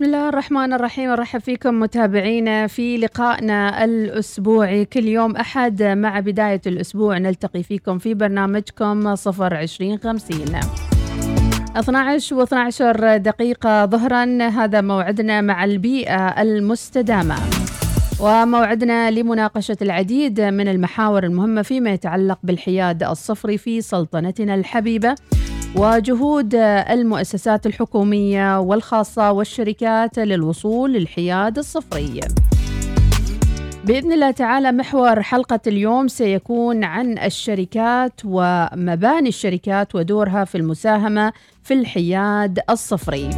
بسم الله الرحمن الرحيم. أرحب فيكم متابعينا في لقائنا الأسبوعي. كل يوم أحد مع بداية الأسبوع نلتقي فيكم في برنامجكم صفر عشرين خمسين. 12 و12 دقيقة ظهرا. هذا موعدنا مع البيئة المستدامة. وموعدنا لمناقشة العديد من المحاور المهمة فيما يتعلق بالحياد الصفري في سلطنتنا الحبيبة. وجهود المؤسسات الحكومية والخاصة والشركات للوصول للحياد الصفري. بإذن الله تعالى محور حلقة اليوم سيكون عن الشركات ومباني الشركات ودورها في المساهمة في الحياد الصفري.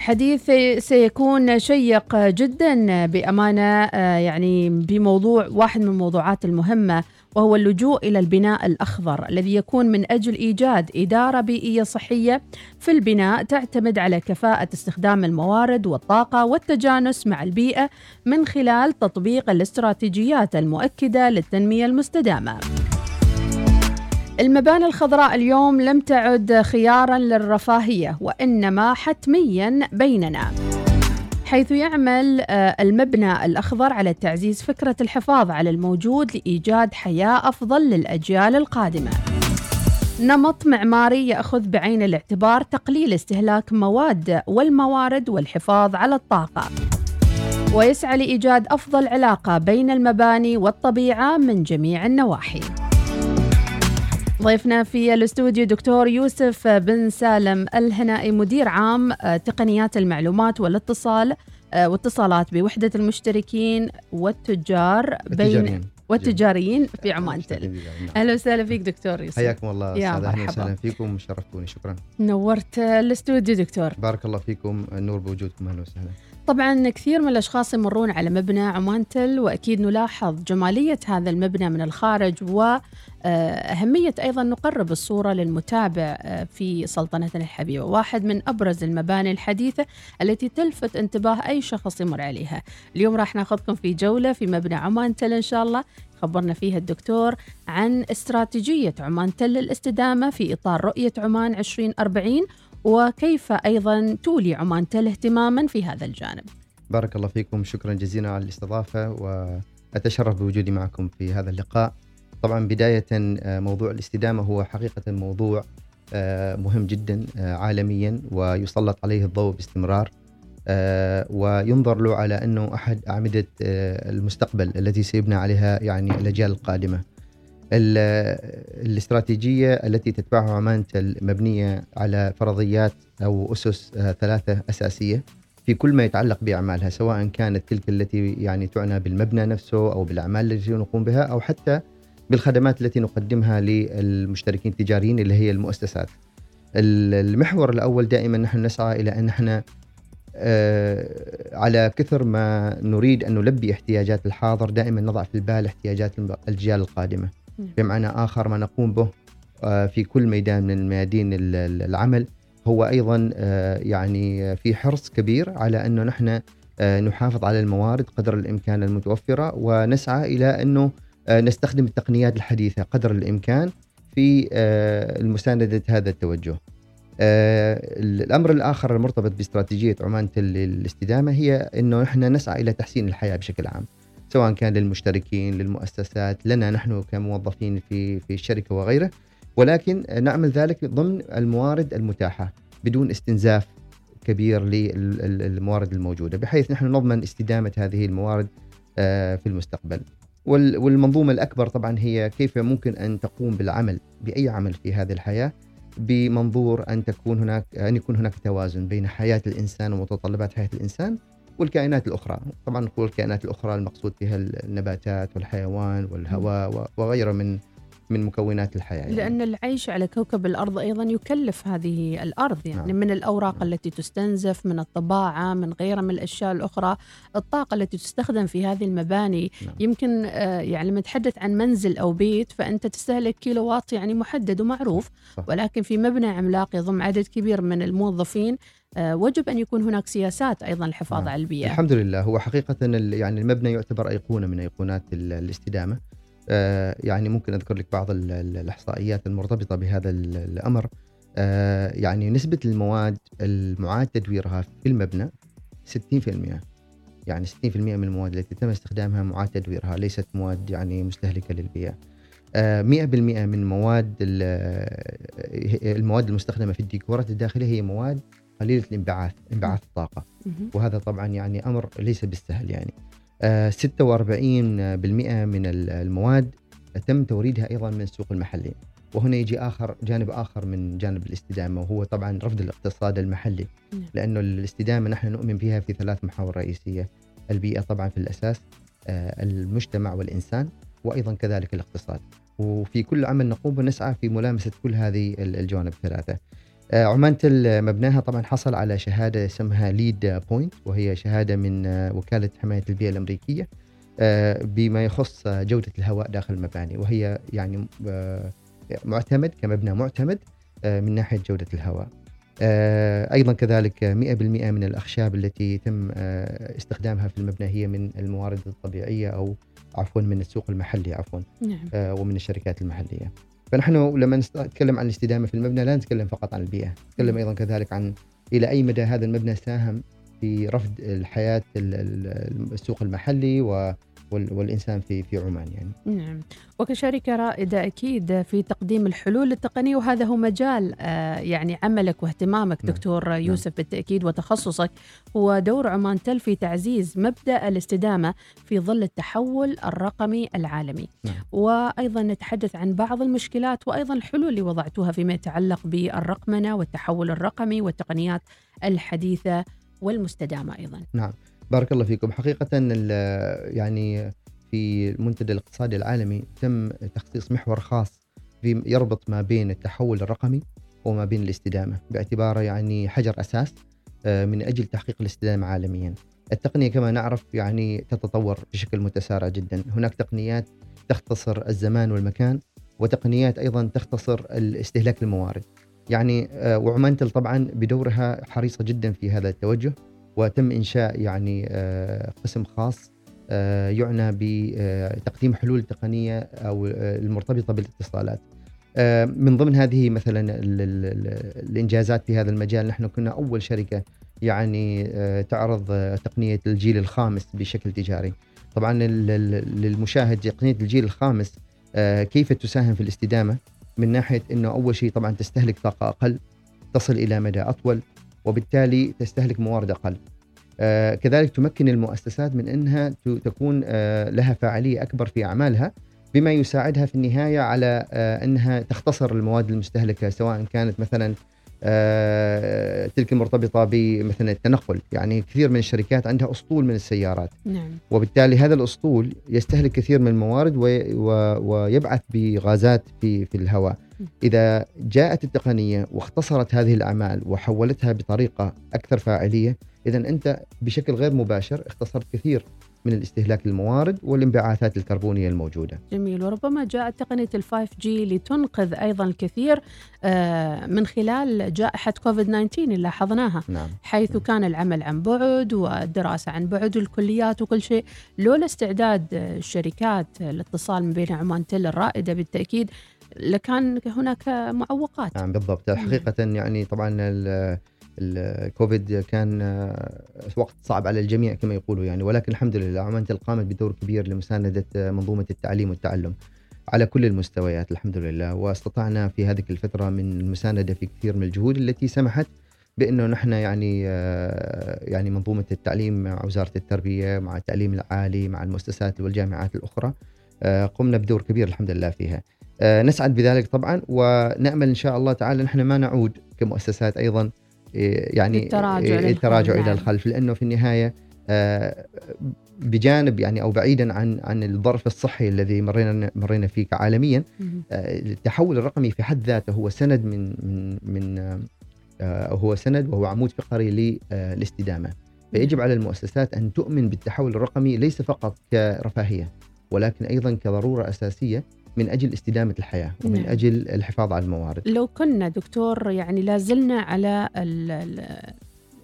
حديث سيكون شيق جدا بأمانة يعني بموضوع واحد من الموضوعات المهمة وهو اللجوء إلى البناء الأخضر الذي يكون من أجل إيجاد إدارة بيئية صحية في البناء تعتمد على كفاءة استخدام الموارد والطاقة والتجانس مع البيئة من خلال تطبيق الاستراتيجيات المؤكدة للتنمية المستدامة. المباني الخضراء اليوم لم تعد خيارا للرفاهية وإنما حتميا بيننا. حيث يعمل المبنى الأخضر على تعزيز فكرة الحفاظ على الموجود لإيجاد حياة أفضل للأجيال القادمة. نمط معماري يأخذ بعين الاعتبار تقليل استهلاك مواد والموارد والحفاظ على الطاقة. ويسعى لإيجاد أفضل علاقة بين المباني والطبيعة من جميع النواحي. ضيفنا في الاستوديو دكتور يوسف بن سالم الهنائي مدير عام تقنيات المعلومات والاتصال واتصالات بوحدة المشتركين والتجار بين والتجاريين. في عمان تل. أهلا وسهلا فيك دكتور يوسف. حياكم الله أستاذ أهلا وسهلا فيكم. شرفتوني شكرا. نورت الاستوديو دكتور. بارك الله فيكم. النور بوجودكم. أهلا وسهلا. طبعا كثير من الأشخاص يمرون على مبنى عمان تل وأكيد نلاحظ جمالية هذا المبنى من الخارج واهميه أيضا نقرب الصورة للمتابع في سلطنتنا الحبيبة، واحد من أبرز المباني الحديثة التي تلفت انتباه أي شخص يمر عليها. اليوم راح ناخذكم في جولة في مبنى عمان تل إن شاء الله خبرنا فيها الدكتور عن استراتيجية عمان تل للاستدامة في إطار رؤية عمان 2040 وكيف أيضا تولي عمان تل اهتماما في هذا الجانب. بارك الله فيكم شكرا جزيلا على الاستضافة وأتشرف بوجودي معكم في هذا اللقاء. طبعا بداية موضوع الاستدامة هو حقيقة موضوع مهم جدا عالميا ويسلط عليه الضوء باستمرار وينظر له على أنه أحد أعمدة المستقبل التي سيبنى عليها يعني الأجيال القادمة. الاستراتيجية التي تتبعها عمان مبنية على فرضيات أو أسس ثلاثة أساسية في كل ما يتعلق بأعمالها سواء كانت تلك التي يعني تعنى بالمبنى نفسه أو بالأعمال التي نقوم بها أو حتى بالخدمات التي نقدمها للمشتركين التجاريين اللي هي المؤسسات. المحور الأول دائما نحن نسعى إلى أن نحن على كثر ما نريد أن نلبي احتياجات الحاضر دائما نضع في البال احتياجات الأجيال القادمة. بمعنى آخر ما نقوم به في كل ميدان من ميادين العمل هو أيضا يعني في حرص كبير على أنه نحن نحافظ على الموارد قدر الإمكان المتوفرة ونسعى إلى أنه نستخدم التقنيات الحديثة قدر الإمكان في المساندة هذا التوجه. الأمر الآخر المرتبط باستراتيجية عمان للاستدامة هي أنه نحن نسعى إلى تحسين الحياة بشكل عام سواء كان للمشتركين للمؤسسات لنا نحن كموظفين في في الشركة وغيره ولكن نعمل ذلك ضمن الموارد المتاحة بدون استنزاف كبير للموارد الموجودة بحيث نحن نضمن استدامة هذه الموارد في المستقبل. والمنظومة الأكبر طبعا هي كيف ممكن أن تقوم بالعمل بأي عمل في هذه الحياة بمنظور أن تكون هناك أن يكون هناك توازن بين حياة الإنسان ومتطلبات حياة الإنسان والكائنات الأخرى. طبعا نقول الكائنات الأخرى المقصود فيها النباتات والحيوان والهواء وغيره من من مكونات الحياة يعني. لأن العيش على كوكب الأرض أيضا يكلف هذه الأرض يعني نعم. من الأوراق نعم. التي تستنزف من الطباعة من غيرها من الأشياء الأخرى الطاقة التي تستخدم في هذه المباني نعم. يمكن يعني لما نتحدث عن منزل أو بيت فأنت تستهلك كيلووات يعني محدد ومعروف صح. ولكن في مبنى عملاق يضم عدد كبير من الموظفين وجب أن يكون هناك سياسات أيضا للحفاظ على البيئة. الحمد لله هو حقيقة يعني المبنى يعتبر أيقونة من أيقونات الاستدامة. يعني ممكن أذكر لك بعض الإحصائيات المرتبطة بهذا الأمر. آه يعني نسبة المواد المعاد تدويرها في المبنى 60% يعني 60% من المواد التي تم استخدامها معاد تدويرها ليست مواد يعني مستهلكة للبيئه 100% آه، من مواد المواد المستخدمة في الديكورات الداخلية هي مواد قليلة الانبعاث انبعاث الطاقة. وهذا طبعا يعني أمر ليس بالسهل يعني. 46% آه، من المواد تم توريدها أيضا من السوق المحلي. وهنا يجي آخر جانب آخر من جانب الاستدامة وهو طبعا رفض الاقتصاد المحلي. نعم. لأنه الاستدامة نحن نؤمن بها في ثلاث محاور رئيسية. البيئة طبعا في الأساس آه، المجتمع والإنسان وأيضا كذلك الاقتصاد. وفي كل عمل نقوم نسعى في ملامسة كل هذه الجوانب الثلاثة. آه، عمانتل مبناها طبعا حصل على شهادة اسمها LEED point وهي شهادة من آه، وكالة حماية البيئة الأمريكية بما يخص جودة الهواء داخل المباني وهي يعني معتمد كمبنى معتمد آه، من ناحية جودة الهواء. آه، أيضا كذلك 100% من الأخشاب التي يتم آه، استخدامها في المبنى هي من الموارد الطبيعية أو عفوا من السوق المحلي عفوا نعم. ومن الشركات المحلية. فنحن لما نتكلم عن الاستدامة في المبنى لا نتكلم فقط عن البيئة، نتكلم. أيضا كذلك عن إلى أي مدى هذا المبنى ساهم في رفض الحياة السوق المحلي و والإنسان في في عمان يعني. نعم وكشركة رائدة أكيد في تقديم الحلول التقنيه وهذا هو مجال آه، يعني عملك واهتمامك نعم. دكتور نعم. يوسف بالتأكيد وتخصصك هو دور عمان تل في تعزيز مبدأ الاستدامة في ظل التحول الرقمي العالمي. نعم. وأيضا نتحدث عن بعض المشكلات وأيضا الحلول اللي وضعتوها فيما يتعلق بالرقمنة والتحول الرقمي والتقنيات الحديثة والمستدامة أيضا. نعم. بارك الله فيكم. حقيقة يعني في المنتدى الاقتصادي العالمي تم تخصيص محور خاص في يربط ما بين التحول الرقمي وما بين الاستدامة باعتباره يعني حجر أساس آه، من أجل تحقيق الاستدامة عالميا. التقنية كما نعرف يعني تتطور بشكل متسارع جدا. هناك تقنيات تختصر الزمان والمكان وتقنيات أيضا تختصر استهلاك الموارد يعني آه، وعمانتل طبعا بدورها حريصة جدا في هذا التوجه. وتم إنشاء يعني آه، قسم خاص آه، يعنى بتقديم حلول تقنية أو آه، المرتبطة بالاتصالات. من ضمن هذه مثلا الإنجازات في هذا المجال نحن كنا أول شركة يعني تعرض تقنية الجيل الخامس بشكل تجاري. طبعا للمشاهد تقنية الجيل الخامس كيف تساهم في الاستدامة؟ من ناحية أنه أول شيء طبعا تستهلك طاقة أقل تصل إلى مدى أطول وبالتالي تستهلك موارد أقل. آه كذلك تمكن المؤسسات من إنها تكون آه لها فاعلية أكبر في أعمالها بما يساعدها في النهاية على آه إنها تختصر المواد المستهلكة سواء كانت مثلا تلك المرتبطة بمثلا التنقل يعني كثير من الشركات عندها أسطول من السيارات نعم. وبالتالي هذا الأسطول يستهلك كثير من الموارد ويبعث بغازات في, في الهواء إذا جاءت التقنية واختصرت هذه الأعمال وحولتها بطريقة أكثر فاعلية إذا أنت بشكل غير مباشر اختصرت كثير من الاستهلاك الموارد والانبعاثات الكربونية الموجودة جميل وربما جاءت تقنية ال 5G لتنقذ أيضا الكثير آه، من خلال جائحة كوفيد 19 اللي لاحظناها نعم. حيث نعم. كان العمل عن بعد والدراسة عن بعد والكليات وكل شيء لولا استعداد الشركات الاتصال من بين عمان تل الرائدة بالتأكيد لكان هناك معوقات. نعم بالضبط. حقيقة يعني طبعا الكوفيد كان وقت صعب على الجميع كما يقولوا يعني ولكن الحمد لله عمان قامت بدور كبير لمساندة منظومة التعليم والتعلم على كل المستويات الحمد لله واستطعنا في هذه الفترة من المساندة في كثير من الجهود التي سمحت بأنه نحن يعني يعني منظومة التعليم مع وزارة التربية مع التعليم العالي مع المؤسسات والجامعات الأخرى قمنا بدور كبير الحمد لله فيها. آه، نسعد بذلك طبعا ونأمل إن شاء الله تعالى نحن ما نعود كمؤسسات أيضا آه، يعني التراجع, التراجع إلى نعم. الخلف لأنه في النهاية آه، بجانب يعني أو بعيدا عن عن الظرف الصحي الذي مرينا مرينا فيه عالميا التحول الرقمي في حد ذاته هو سند من من من هو سند وهو عمود فقري للاستدامه فيجب على المؤسسات أن تؤمن بالتحول الرقمي ليس فقط كرفاهية ولكن أيضا كضرورة أساسية من أجل استدامة الحياة ومن نعم. أجل الحفاظ على الموارد. لو كنا دكتور يعني لازلنا على ال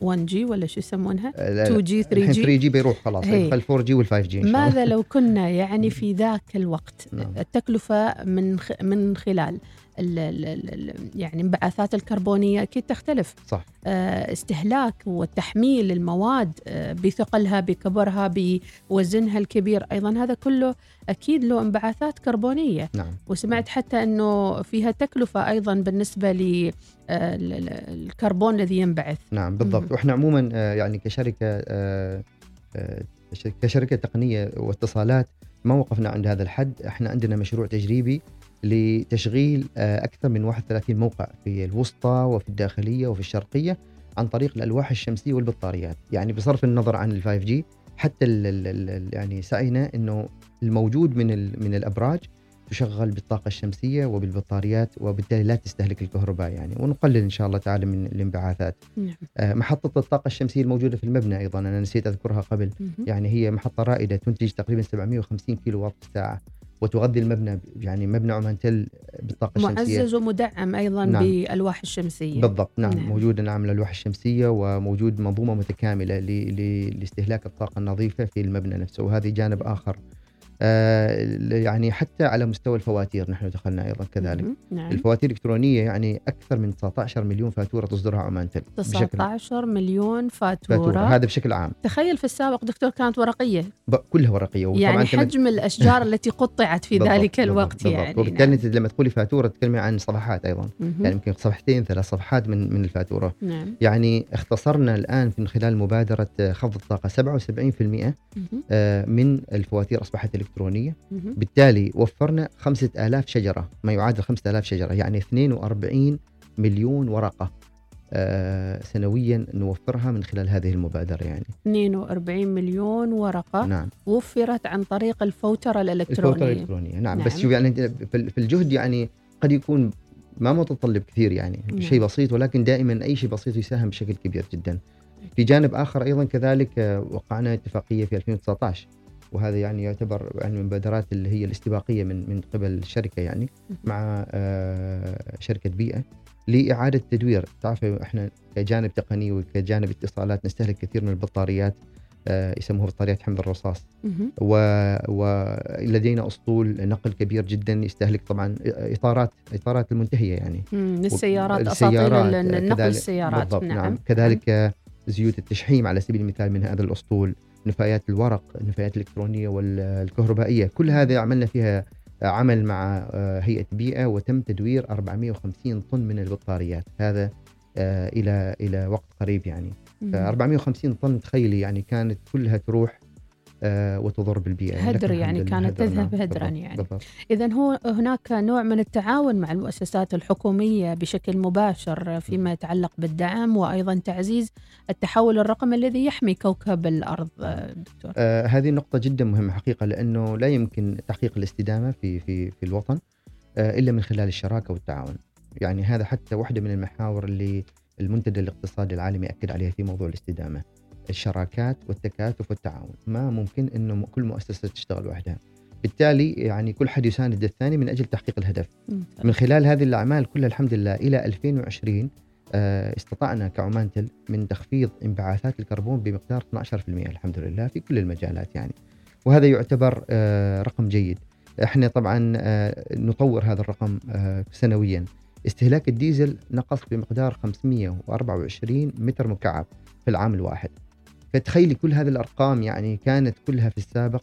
1G ولا شو يسمونها؟ 2 جي 3 جي 3 جي بيروح خلاص ال 4 جي وال 5 جي ماذا لو كنا يعني في ذاك الوقت نعم. التكلفة من من خلال ال ال ال يعني انبعاثات الكربونية أكيد تختلف. صح. آه، استهلاك وتحميل المواد آه، بثقلها بكبرها بوزنها الكبير أيضا هذا كله أكيد له انبعاثات كربونية. نعم. وسمعت حتى إنه فيها تكلفة أيضا بالنسبة للكربون الذي ينبعث. نعم بالضبط. وإحنا عموما آه، يعني كشركة آه، آه، كشركة تقنية واتصالات ما وقفنا عند هذا الحد. إحنا عندنا مشروع تجريبي لتشغيل آه، أكثر من 31 موقع في الوسطى وفي الداخلية وفي الشرقية عن طريق الألواح الشمسية والبطاريات. يعني بصرف النظر عن ال 5 جي حتى ال ال ال يعني سعينا إنه الموجود من من الأبراج تشغل بالطاقة الشمسية وبالبطاريات وبالتالي لا تستهلك الكهرباء يعني. ونقلل إن شاء الله تعالى من الانبعاثات. نعم. آه، محطة الطاقة الشمسية الموجودة في المبنى أيضا أنا نسيت أذكرها قبل. مهم. يعني هي محطة رائدة تنتج تقريبا 750 كيلو واط في الساعة. وتغذي المبنى يعني مبنى عمان تل بالطاقة الشمسية معزز ومدعم أيضا نعم. بالألواح الشمسية بالضبط نعم, نعم. موجودة نعم الألواح الشمسية وموجود منظومة متكاملة ل- ل- لاستهلاك الطاقة النظيفة في المبنى نفسه وهذه جانب آخر آه يعني حتى على مستوى الفواتير نحن دخلنا أيضا كذلك. نعم. الفواتير الإلكترونية يعني أكثر من 19 مليون فاتورة تصدرها عمان تل بشكل 19 مليون فاتورة, فاتورة. هذا بشكل عام. تخيل في السابق دكتور كانت ورقية. ب- كلها ورقية. يعني حجم الأشجار التي قطعت في بالضبط، ذلك بالضبط، الوقت بالضبط. يعني. وبالتالي نعم. لما تقولي فاتورة تتكلمي عن صفحات أيضا. مهم. يعني يمكن صفحتين ثلاث صفحات من من الفاتورة. نعم. يعني اختصرنا الآن من خلال مبادرة آه، خفض الطاقة 77% مهم. آه، من الفواتير أصبحت إلكترونية مهم. بالتالي وفرنا 5000 شجرة ما يعادل 5000 شجرة يعني 42 مليون ورقة آه، سنويا نوفرها من خلال هذه المبادرة يعني 42 مليون ورقة نعم وفرت عن طريق الفوتره الفوتره الالكترونيه الالكترونيه نعم, نعم. نعم. بس شوف يعني في الجهد يعني قد يكون ما متطلب كثير يعني نعم. شيء بسيط ولكن دائما أي شيء بسيط يساهم بشكل كبير جدا في جانب آخر أيضا كذلك آه، وقعنا اتفاقية في 2019 وهذا يعني يعتبر يعني من المبادرات اللي هي الاستباقية من من قبل الشركة يعني. مع آه، شركة بيئة لإعادة تدوير. تعرف إحنا كجانب تقني وكجانب اتصالات نستهلك كثير من البطاريات آه، يسموها بطاريات حمض الرصاص. مهم. و- ولدينا أسطول نقل كبير جدا يستهلك طبعا إطارات إطارات المنتهية يعني. السيارات ال- النقل السيارات. بالضبط نعم, نعم. كذلك زيوت التشحيم على سبيل المثال من هذا الأسطول. نفايات الورق النفايات الإلكترونية والكهربائية. كل هذا عملنا فيها عمل مع آه، هيئة بيئة وتم تدوير 450 طن من البطاريات. هذا آه، إلى إلى وقت قريب يعني. ف 450 طن تخيلي يعني كانت كلها تروح وتضر بالبيئة هدر يعني الحمد لله كانت هدر، تذهب نعم، هدراً يعني. بالضبط. إذا هو هناك نوع من التعاون مع المؤسسات الحكومية بشكل مباشر فيما يتعلق بالدعم وأيضا تعزيز التحول الرقمي الذي يحمي كوكب الأرض آه، دكتور آه هذه نقطة جدا مهمة حقيقة لأنه لا يمكن تحقيق الاستدامة في في في الوطن آه إلا من خلال الشراكة والتعاون. يعني هذا حتى واحدة من المحاور اللي المنتدى الاقتصادي العالمي أكد عليها في موضوع الاستدامة. الشراكات والتكاتف والتعاون، ما ممكن إنه كل مؤسسة تشتغل وحدها. بالتالي يعني كل حد يساند الثاني من أجل تحقيق الهدف. من خلال هذه الأعمال كلها الحمد لله إلى 2020 آه، استطعنا كعمان تل من تخفيض انبعاثات الكربون بمقدار 12% الحمد لله في كل المجالات يعني. وهذا يعتبر آه، رقم جيد. إحنا طبعا آه، نطور هذا الرقم سنويا. استهلاك الديزل نقص بمقدار 524 متر مكعب في العام الواحد. فتخيلي كل هذه الأرقام يعني كانت كلها في السابق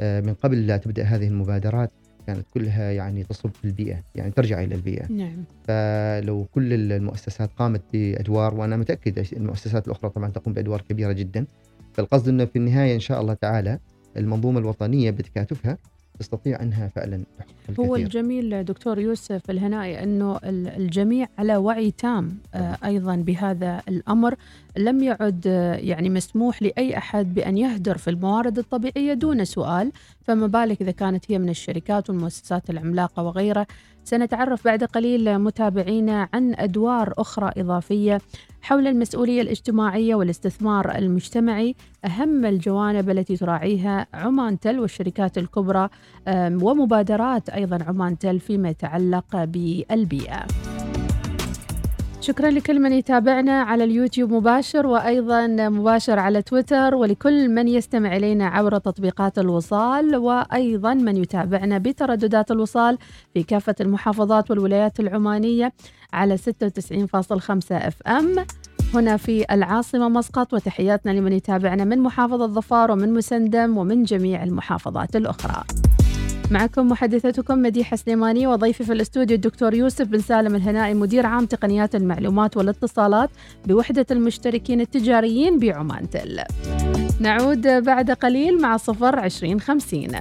آه، من قبل لا تبدأ هذه المبادرات كانت كلها يعني تصب في البيئة يعني ترجع إلى البيئة. نعم. فلو كل المؤسسات قامت بأدوار وأنا متأكد المؤسسات الأخرى طبعا تقوم بأدوار كبيرة جدا. فالقصد إنه في النهاية إن شاء الله تعالى المنظومة الوطنية بتكاتفها تستطيع أنها فعلا تحقق هو الكثير. الجميل دكتور يوسف الهنائي ال- الجميع على وعي تام آه، أيضا بهذا الأمر. لم يعد آه، يعني مسموح لأي أحد بأن يهدر في الموارد الطبيعية دون سؤال. فما بالك إذا كانت هي من الشركات والمؤسسات العملاقة وغيرها. سنتعرف بعد قليل متابعينا عن أدوار أخرى إضافية حول المسؤولية الاجتماعية والاستثمار المجتمعي. أهم الجوانب التي تراعيها عمان تل والشركات الكبرى ومبادرات أيضا عمان تل فيما يتعلق بالبيئة. شكرا لكل من يتابعنا على اليوتيوب مباشر وأيضا مباشر على تويتر ولكل من يستمع إلينا عبر تطبيقات الوصال وأيضا من يتابعنا بترددات الوصال في كافة المحافظات والولايات العمانية على 96.5 أف إم هنا في العاصمة مسقط وتحياتنا لمن يتابعنا من محافظة ظفار ومن مسندم ومن جميع المحافظات الأخرى. معكم محدثتكم مديحة سليماني وضيفي في الاستوديو الدكتور يوسف بن سالم الهنائي مدير عام تقنيات المعلومات والاتصالات بوحدة المشتركين التجاريين بعمان تل نعود بعد قليل مع صفر عشرين خمسين.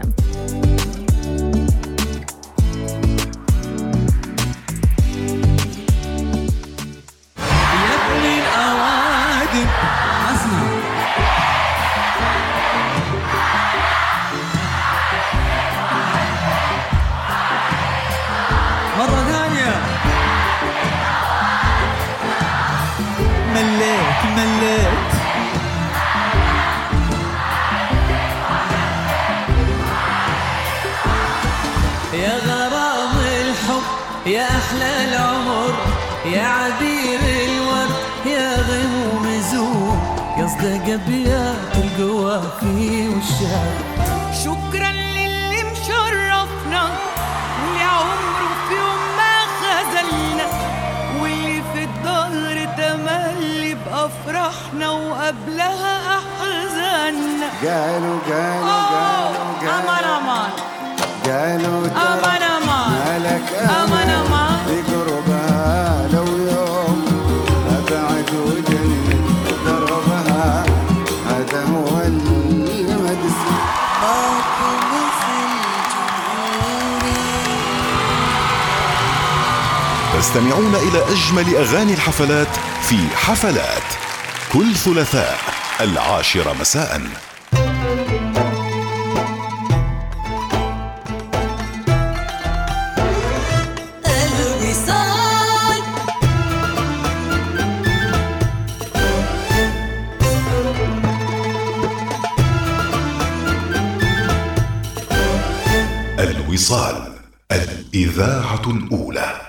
يا أحلى العمر يا عبير الورد يا غيوم زور. قصدك أبيات القوى في بأفراحنا وقبلها أحزاننا قالوا قالوا قالوا قالوا. أمان أمان. قالوا أمان أمان. مالك أمان أمان. بقربها لو يوم هذا هو المدس تستمعون إلى أجمل أغاني الحفلات في حفلات. كل ثلاثاء العاشرة مساءً. الوصال. الوصال الإذاعة الأولى.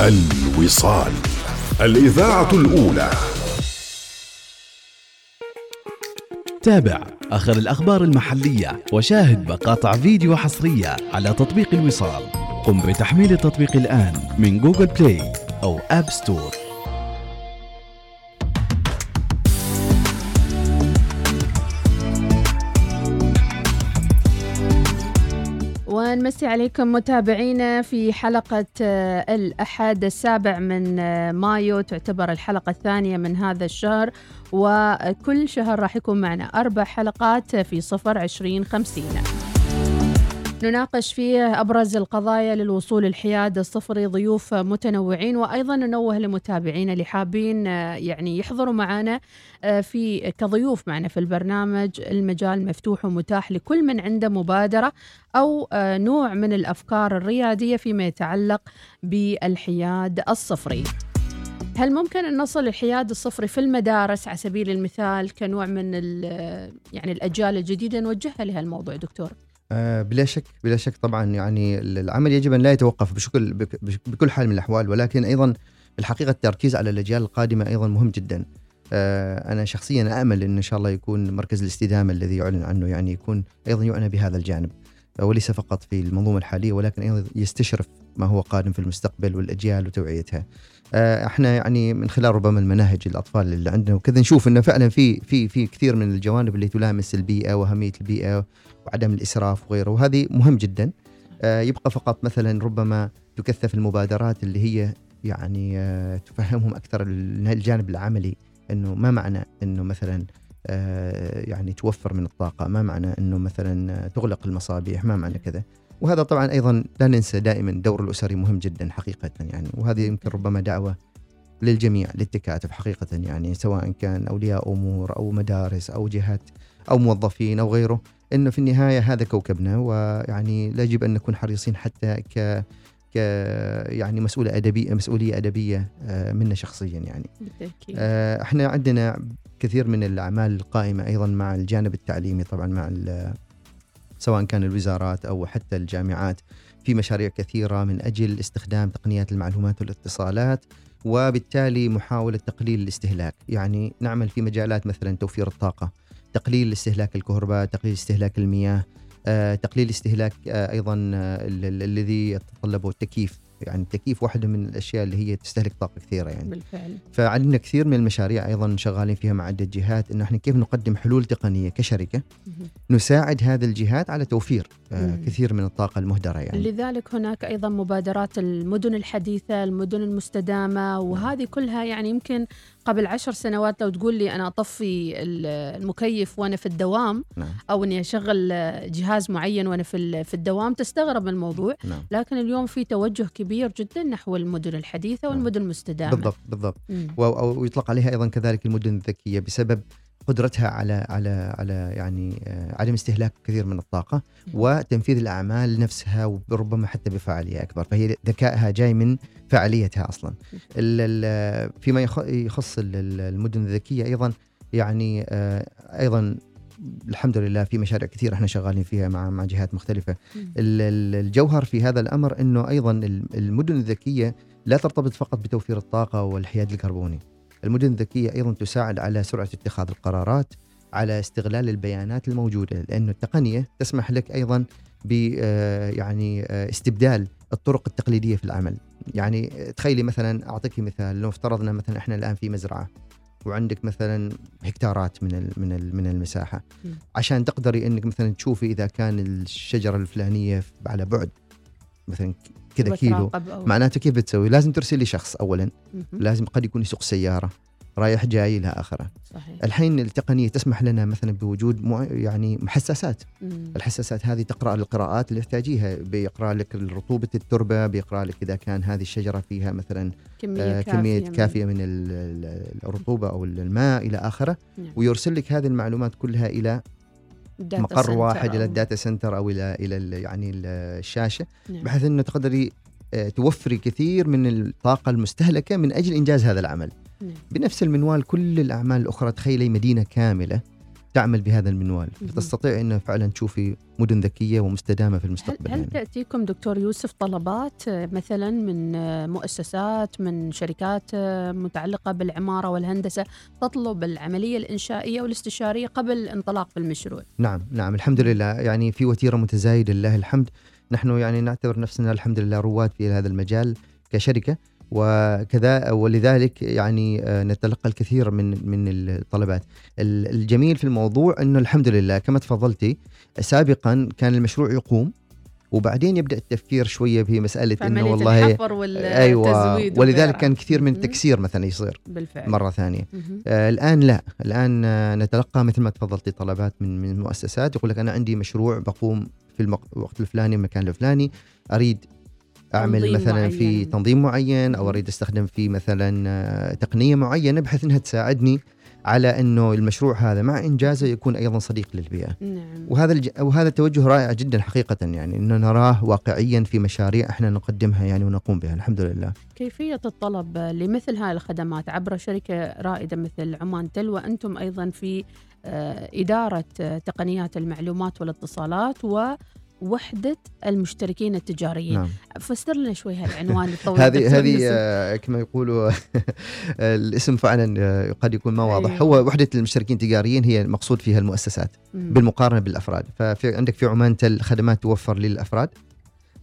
الوصال الإذاعة الأولى. تابع. آخر الأخبار المحلية وشاهد مقاطع فيديو حصرية على تطبيق الوصال. قم بتحميل التطبيق الآن من جوجل بلاي أو آب ستور ونمسي عليكم متابعينا في حلقة آه، الأحد السابع من آه، مايو. تعتبر الحلقة الثانية من هذا الشهر وكل شهر راح يكون معنا أربع حلقات في صفر عشرين خمسين. نناقش فيه أبرز القضايا للوصول الحياد الصفري ضيوف متنوعين وأيضا ننوه لمتابعينا اللي حابين آه، يعني يحضروا معنا آه، في كضيوف معنا في البرنامج. المجال مفتوح ومتاح لكل من عنده مبادرة أو آه، نوع من الأفكار الريادية فيما يتعلق بالحياد الصفري. هل ممكن أن نصل الحياد الصفري في المدارس على سبيل المثال كنوع من يعني الأجيال الجديدة؟ نوجهها لهالموضوع دكتور. بلا شك بلا شك طبعا يعني العمل يجب أن لا يتوقف بشكل بك- بش- بكل حال من الأحوال ولكن أيضا الحقيقة التركيز على الأجيال القادمة أيضا مهم جدا. آه، أنا شخصيا امل إن إن شاء الله يكون مركز الاستدامة الذي يعلن عنه يعني يكون أيضا يعنى بهذا الجانب آه، وليس فقط في المنظومة الحالية ولكن أيضا يستشرف ما هو قادم في المستقبل والأجيال وتوعيتها. آه، إحنا يعني من خلال ربما المناهج الأطفال اللي عندنا وكذا نشوف إنه فعلا في في في كثير من الجوانب اللي تلامس البيئة وأهمية البيئة وعدم الإسراف وغيره وهذه مهم جدا آه، يبقى فقط مثلا ربما تكثف المبادرات اللي هي يعني آه، تفهمهم أكثر ال- الجانب العملي إنه ما معنى إنه مثلا يعني توفر من الطاقة. ما معنى إنه مثلا آه، تغلق المصابيح ما معنى كذا. وهذا طبعا أيضا لا ننسى دائما الدور الأسري مهم جدا حقيقه يعني. وهذه يمكن ربما دعوة للجميع للتكاتف حقيقه يعني سواء كان أولياء أمور أو مدارس أو جهات أو موظفين أو غيره. إنه في النهاية هذا كوكبنا ويعني يجب أن نكون حريصين حتى ك ك يعني مسؤولة أدبية مسؤولية أدبية آه، منا شخصيا يعني. بالتأكيد. آه، إحنا عندنا كثير من الأعمال القائمة أيضا مع الجانب التعليمي طبعا مع سواء كان الوزارات أو حتى الجامعات. في مشاريع كثيرة من أجل استخدام تقنيات المعلومات والاتصالات وبالتالي محاولة تقليل الاستهلاك، يعني نعمل في مجالات مثلا توفير الطاقة، تقليل استهلاك الكهرباء، تقليل استهلاك المياه، آه، تقليل استهلاك آه، أيضا آه، ال- ال- الذي يتطلبه التكييف، يعني التكييف واحدة من الأشياء اللي هي تستهلك طاقة كثيرة يعني. بالفعل فعندنا كثير من المشاريع أيضا شغالين فيها مع عدة جهات إنه إحنا كيف نقدم حلول تقنية كشركة. نساعد هذه الجهات على توفير آه،. كثير من الطاقة المهدرة يعني لذلك هناك أيضا مبادرات المدن الحديثة، المدن المستدامة وهذه كلها يعني يمكن قبل عشر سنوات لو تقول لي أنا أطفي ال- المكيف وأنا في الدوام نعم أو إني أشغل جهاز معين وأنا في في الدوام تستغرب الموضوع، نعم لكن اليوم في توجه كبير جدا نحو المدن الحديثة نعم. والمدن المستدامة. بالضبط بالضبط مم. ويطلق عليها أيضا كذلك المدن الذكية بسبب قدرتها على على على يعني آه، عدم استهلاك كثير من الطاقة وتنفيذ الأعمال نفسها وربما حتى بفاعلية أكبر. فهي ذكائها جاي من فاعليتها أصلا. فيما يخ- يخص ال- ال- المدن الذكية أيضا يعني آه، أيضا الحمد لله في مشاريع كثير إحنا شغالين فيها مع مع جهات مختلفة. الجوهر في هذا الأمر إنه أيضا ال- المدن الذكية لا ترتبط فقط بتوفير الطاقة والحياد الكربوني. المدن الذكية أيضا تساعد على سرعة اتخاذ القرارات على استغلال البيانات الموجودة لأنه التقنية تسمح لك أيضا ب آه، يعني آه، استبدال الطرق التقليدية في العمل يعني آه، تخيلي مثلا أعطيك مثال لو افترضنا مثلا إحنا الآن في مزرعة وعندك مثلا هكتارات من ال- من ال- من المساحة. عشان تقدري إنك مثلا تشوفي إذا كان الشجرة الفلانية على بعد مثلا كذا كيلو معناته كيف بتسوي؟ لازم ترسلي شخص اولا مهم. لازم قد يكون يسوق سيارة رايح جاي إلى آخرة صحيح الحين التقنية تسمح لنا مثلا بوجود مع يعني حساسات مم. الحساسات هذه تقرأ القراءات اللي تحتاجيها بيقرأ لك رطوبه التربة بيقرأ لك إذا كان هذه الشجرة فيها مثلا كمية آه، كافية كمية من- كافية من ال- ال- الرطوبة أو الماء إلى آخره نعم. ويرسل لك هذه المعلومات كلها إلى مقر center واحد إلى ال data center أو إلى إلى ال- يعني ال- الشاشة نعم. بحيث إنه تقدري آه، توفري كثير من الطاقة المستهلكة من أجل إنجاز هذا العمل نعم. بنفس المنوال كل الأعمال الأخرى تخيلي مدينة كاملة تعمل بهذا المنوال. فتستطيع إنه فعلا تشوفي مدن ذكية ومستدامة في هل, المستقبل هل يعني. تأتيكم دكتور يوسف طلبات آه، مثلا من آه، مؤسسات من شركات آه، متعلقة بالعمارة والهندسة تطلب العملية الإنشائية والاستشارية قبل الانطلاق بالمشروع نعم نعم الحمد لله. يعني في وتيرة متزايدة لله الحمد. نحن يعني نعتبر نفسنا الحمد لله رواد في هذا المجال كشركة. وكذا ولذلك يعني آه، نتلقى الكثير من من الطلبات ال- الجميل في الموضوع إنه الحمد لله كما تفضلتي سابقا كان المشروع يقوم وبعدين يبدأ التفكير شوية في مسألة إنه والله الحفر والتزويد أيوه ولذلك. كان كثير من. التكسير مثلا يصير بالفعل مرة ثانية. آه، الآن لا الآن آه، نتلقى مثل ما تفضلتي طلبات من من مؤسسات يقول لك أنا عندي مشروع بقوم في الوقت الفلاني المكان الفلاني أريد أعمل تنظيم مثلا في معين. تنظيم معين أو. أريد أستخدم فيه مثلا آه، تقنية معينة بحيث إنها تساعدني على إنه المشروع هذا مع إنجازه يكون أيضا صديق للبيئة نعم وهذا الج... وهذا توجه رائع جدا حقيقة يعني إنه نراه واقعيا في مشاريع إحنا نقدمها يعني ونقوم بها الحمد لله كيفية الطلب لمثل هذه الخدمات عبر شركة رائدة مثل عمان تل وأنتم أيضا في آه، إدارة آه، تقنيات المعلومات والاتصالات ووحدة المشتركين التجاريين نعم فسر لنا شوي هالعنوان الطويل هذه هذه. آه، كما يقولوا الاسم فعلا آه، قد يكون ما واضح أيوة. هو وحدة المشتركين التجاريين هي المقصود فيها المؤسسات مم. بالمقارنة بالأفراد ففي عندك في عمان تل خدمات توفر للأفراد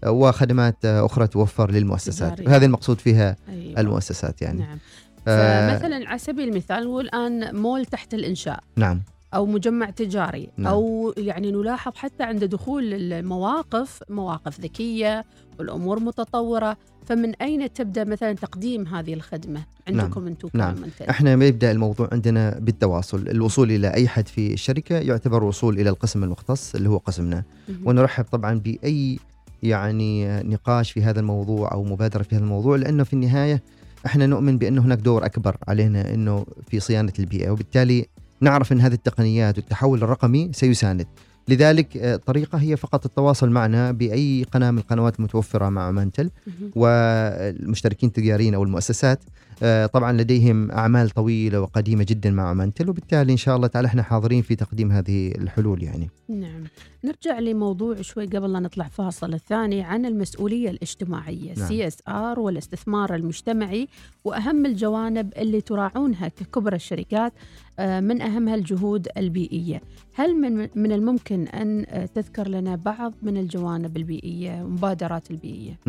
آه، وخدمات آه، أخرى توفر للمؤسسات تجارية. هذه المقصود فيها أيوة. المؤسسات يعني نعم آه، فمثلا على سبيل المثال نقول الآن مول تحت الإنشاء نعم أو مجمع تجاري نعم. أو يعني نلاحظ حتى عند دخول المواقف مواقف ذكية والأمور متطورة فمن أين تبدأ مثلا تقديم هذه الخدمة عندكم أنتم نعم. كمنتج إحنا يبدأ الموضوع عندنا بالتواصل الوصول إلى أي حد في الشركة يعتبر وصول إلى القسم المختص اللي هو قسمنا. ونرحب طبعا بأي يعني نقاش في هذا الموضوع أو مبادرة في هذا الموضوع لأنه في النهاية إحنا نؤمن بأن هناك دور أكبر علينا إنه في صيانة البيئة وبالتالي نعرف إن هذه التقنيات والتحول الرقمي سيساند لذلك آه، طريقة هي فقط التواصل معنا بأي قناة من القنوات المتوفرة مع عمانتل مهم. والمشتركين التجاريين أو المؤسسات آه، طبعا لديهم أعمال طويلة وقديمة جدا مع عمانتل وبالتالي إن شاء الله تعالى إحنا حاضرين في تقديم هذه الحلول يعني. نعم. نرجع لموضوع شوي قبل لا نطلع فاصل الثاني عن المسؤولية الاجتماعية نعم. CSR والاستثمار المجتمعي وأهم الجوانب اللي تراعونها ككبرى الشركات آه، من أهمها الجهود البيئية. هل من من الممكن أن آه، تذكر لنا بعض من الجوانب البيئية مبادرات البيئية؟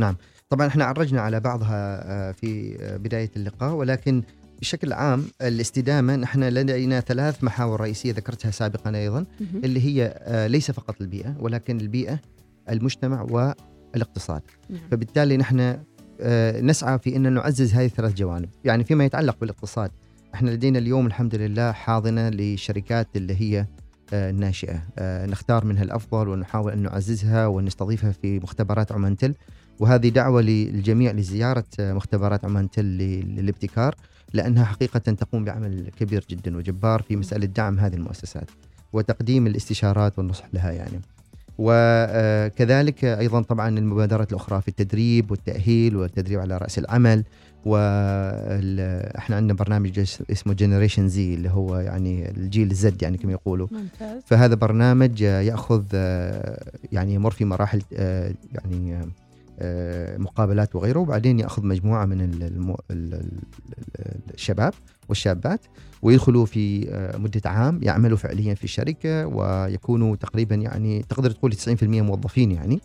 طبعا إحنا عرجنا على بعضها آه، في آه، بداية اللقاء ولكن بشكل عام الاستدامة نحن لدينا ثلاث محاور رئيسية ذكرتها سابقا أيضا. اللي هي آه، ليس فقط البيئة ولكن البيئة المجتمع والاقتصاد نعم. فبالتالي نحن آه، نسعى في أن نعزز هذه الثلاث جوانب، يعني فيما يتعلق بالاقتصاد إحنا لدينا اليوم الحمد لله حاضنة لشركات اللي هي آه، الناشئة، نختار منها الأفضل ونحاول أن نعززها ونستضيفها في مختبرات عمانتل وهذه دعوة للجميع لزيارة آه، مختبرات عمانتل ل- للابتكار لأنها حقيقة تقوم بعمل كبير جدا وجبار في مسألة دعم هذه المؤسسات وتقديم الاستشارات والنصح لها يعني. وكذلك أيضا طبعا المبادرات الأخرى في التدريب والتأهيل والتدريب على رأس العمل وإحنا عندنا برنامج اسمه جنريشن زي اللي هو يعني الجيل الزد يعني كما يقولوا ممتاز فهذا برنامج يأخذ يعني يمر في مراحل آه، يعني مقابلات وغيره وبعدين يأخذ مجموعة من الشباب والشابات ويدخلوا في آه، مدة عام يعملوا فعليا في الشركة ويكونوا تقريبا يعني تقدر تقول 90% موظفين يعني.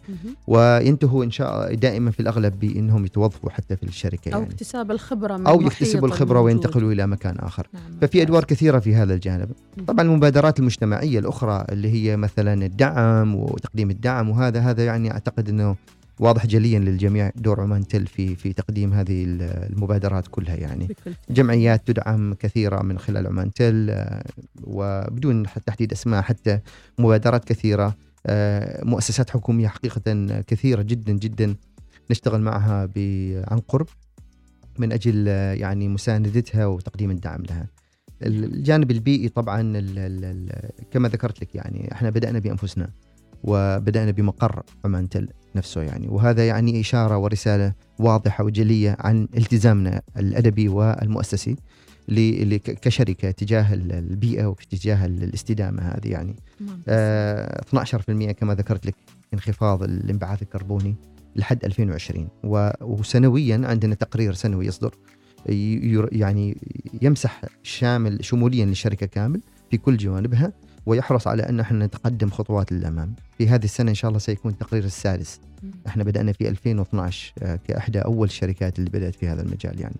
وينتهوا إن شاء دائما في الأغلب بإنهم يتوظفوا حتى في الشركة يعني اكتساب الخبرة من أو يكتسبوا الخبرة الموجود. وينتقلوا إلى مكان آخر نعم، ففي. أدوار كثيرة في هذا الجانب. طبعا المبادرات المجتمعية الأخرى اللي هي مثلا الدعم وتقديم الدعم وهذا هذا يعني أعتقد إنه واضح جليا للجميع دور عمان تل في في تقديم هذه المبادرات كلها يعني. جمعيات تدعم كثيرة من خلال عمان تل آه، وبدون تحديد أسماء حتى مبادرات كثيرة آه، مؤسسات حكومية حقيقة كثيرة جدا جدا نشتغل معها عن قرب من أجل آه، يعني مساندتها وتقديم الدعم لها. الجانب البيئي طبعا ال ال ال كما ذكرت لك يعني إحنا بدأنا بأنفسنا وبدأنا بمقر عمان تل نفسه يعني. وهذا يعني إشارة ورسالة واضحة وجلية عن التزامنا الأدبي والمؤسسي ل- ل- ك- كشركة تجاه ال- البيئة وتجاه ال- الاستدامة هذه يعني. ممتاز. آه 12% كما ذكرت لك انخفاض الانبعاث الكربوني لحد 2020 و- وسنويا عندنا تقرير سنوي يصدر يعني يمسح شامل شموليا للشركة كامل في كل جوانبها ويحرص على أن إحنا نتقدم خطوات للأمام. في هذه السنة إن شاء الله سيكون التقرير السادس. مم. إحنا بدأنا في 2012 آه، كأحدى أول الشركات اللي بدأت في هذا المجال يعني.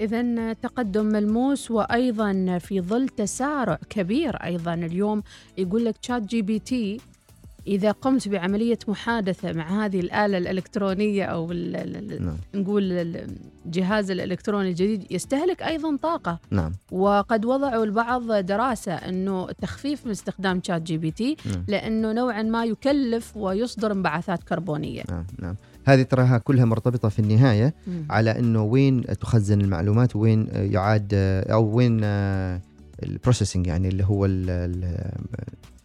إذا تقدم ملموس وأيضا في ظل تسارع كبير أيضا اليوم يقول لك ChatGPT إذا قمت بعملية محادثة مع هذه الآلة الإلكترونية أو ال- ال- ال- نعم. نقول الجهاز الإلكتروني الجديد يستهلك أيضا طاقة. نعم. وقد وضعوا البعض دراسة أنه تخفيف من استخدام ChatGPT نعم. لأنه نوعا ما يكلف ويصدر انبعاثات كربونية. نعم نعم. هذه تراها كلها مرتبطة في النهاية مم. على إنه وين تخزن المعلومات وين آه، يعاد آه، أو وين ال processing يعني اللي هو ال- ال-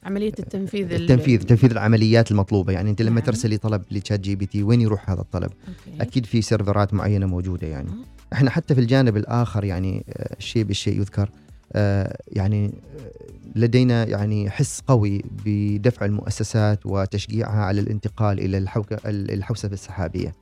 عملية التنفيذ ال- التنفيذ تنفيذ العمليات المطلوبة يعني أنت لما نعم. ترسلي طلب ل ChatGPT وين يروح هذا الطلب أوكي. أكيد في سيرفرات معينة موجودة يعني آه. إحنا حتى في الجانب الآخر يعني آه، الشيء بالشيء يذكر آه، يعني آه، لدينا يعني حس قوي بدفع المؤسسات وتشجيعها على الانتقال إلى الحوسبه السحابية.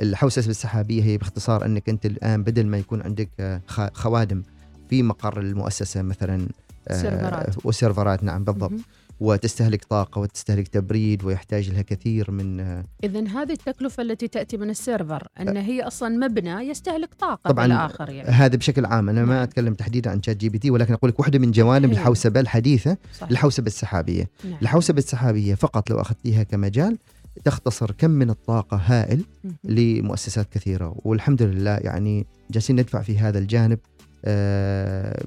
الحوسبه السحابية هي باختصار أنك أنت الآن بدل ما يكون عندك خوادم في مقر المؤسسة مثلا سيرفرات. وسيرفرات نعم بالضبط مهم. وتستهلك طاقة وتستهلك تبريد ويحتاج لها كثير من آه، إذا هذه التكلفة التي تأتي من ال server أن هي أصلا مبنى يستهلك طاقة طبعاً بالآخر يعني هذا بشكل عام أنا نعم. ما أتكلم تحديدا عن ChatGPT ولكن أقول لك واحدة من جوانب حلو. الحوسبة الحديثة صحيح. الحوسبة السحابية نعم. الحوسبة السحابية فقط لو أخذتيها كمجال تختصر كم من الطاقة هائل. لمؤسسات كثيرة والحمد لله يعني جالسين ندفع في هذا الجانب آه،